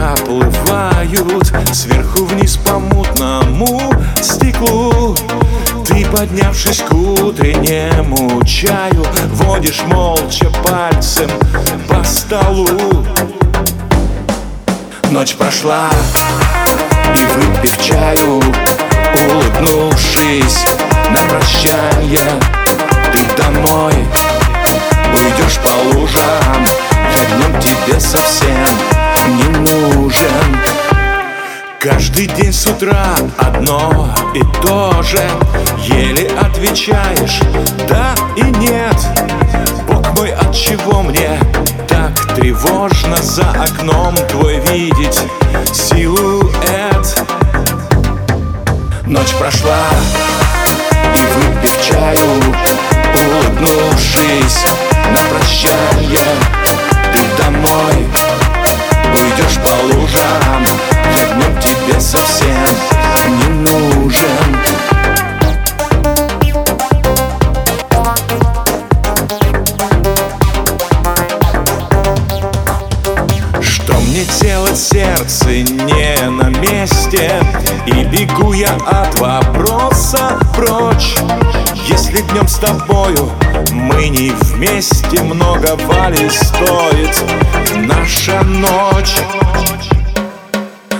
проплывают Сверху вниз по мутному стеклу. Ты, поднявшись к утреннему чаю Водишь молча пальцем по столу. Ночь прошла, и выпив чаю Улыбнувшись на прощание Ты домой уйдешь по лужам. Я днем тебе совсем Каждый день с утра одно и то же. Еле отвечаешь да и нет Бог мой, от чего мне так тревожно За окном твой видеть силуэт? Ночь прошла, сердце не на месте И бегу я от вопроса прочь. Если днем с тобою мы не вместе Много вали стоит наша ночь.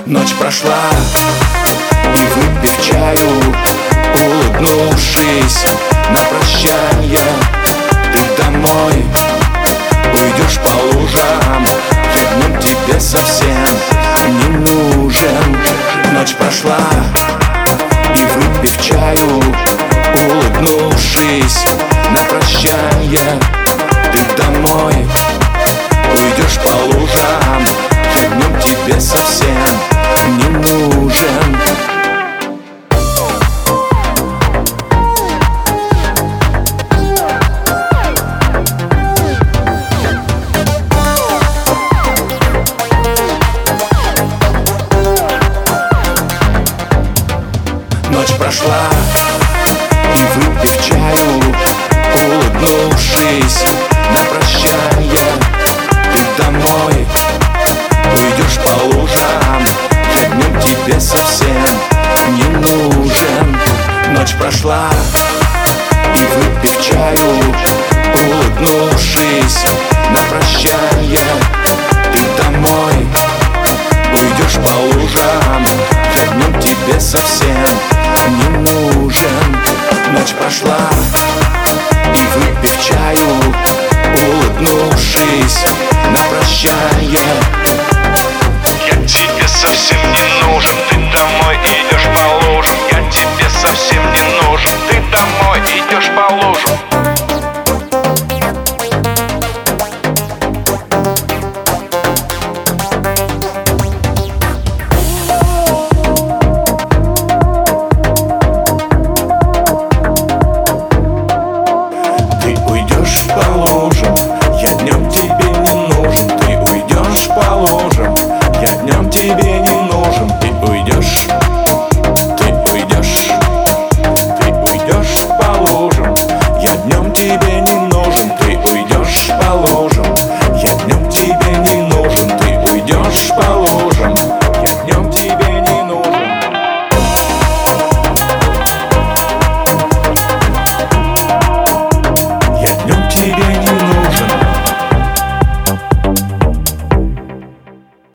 Ночь прошла, и выпив чаю Улыбнувшись тебе совсем не нужен. Ночь прошла, и выпив чаю Улыбнувшись Ночь прошла, и выпив чаю Улыбнувшись на прощание Ты домой уйдешь по лужам Я днем тебе совсем не нужен. Ночь прошла,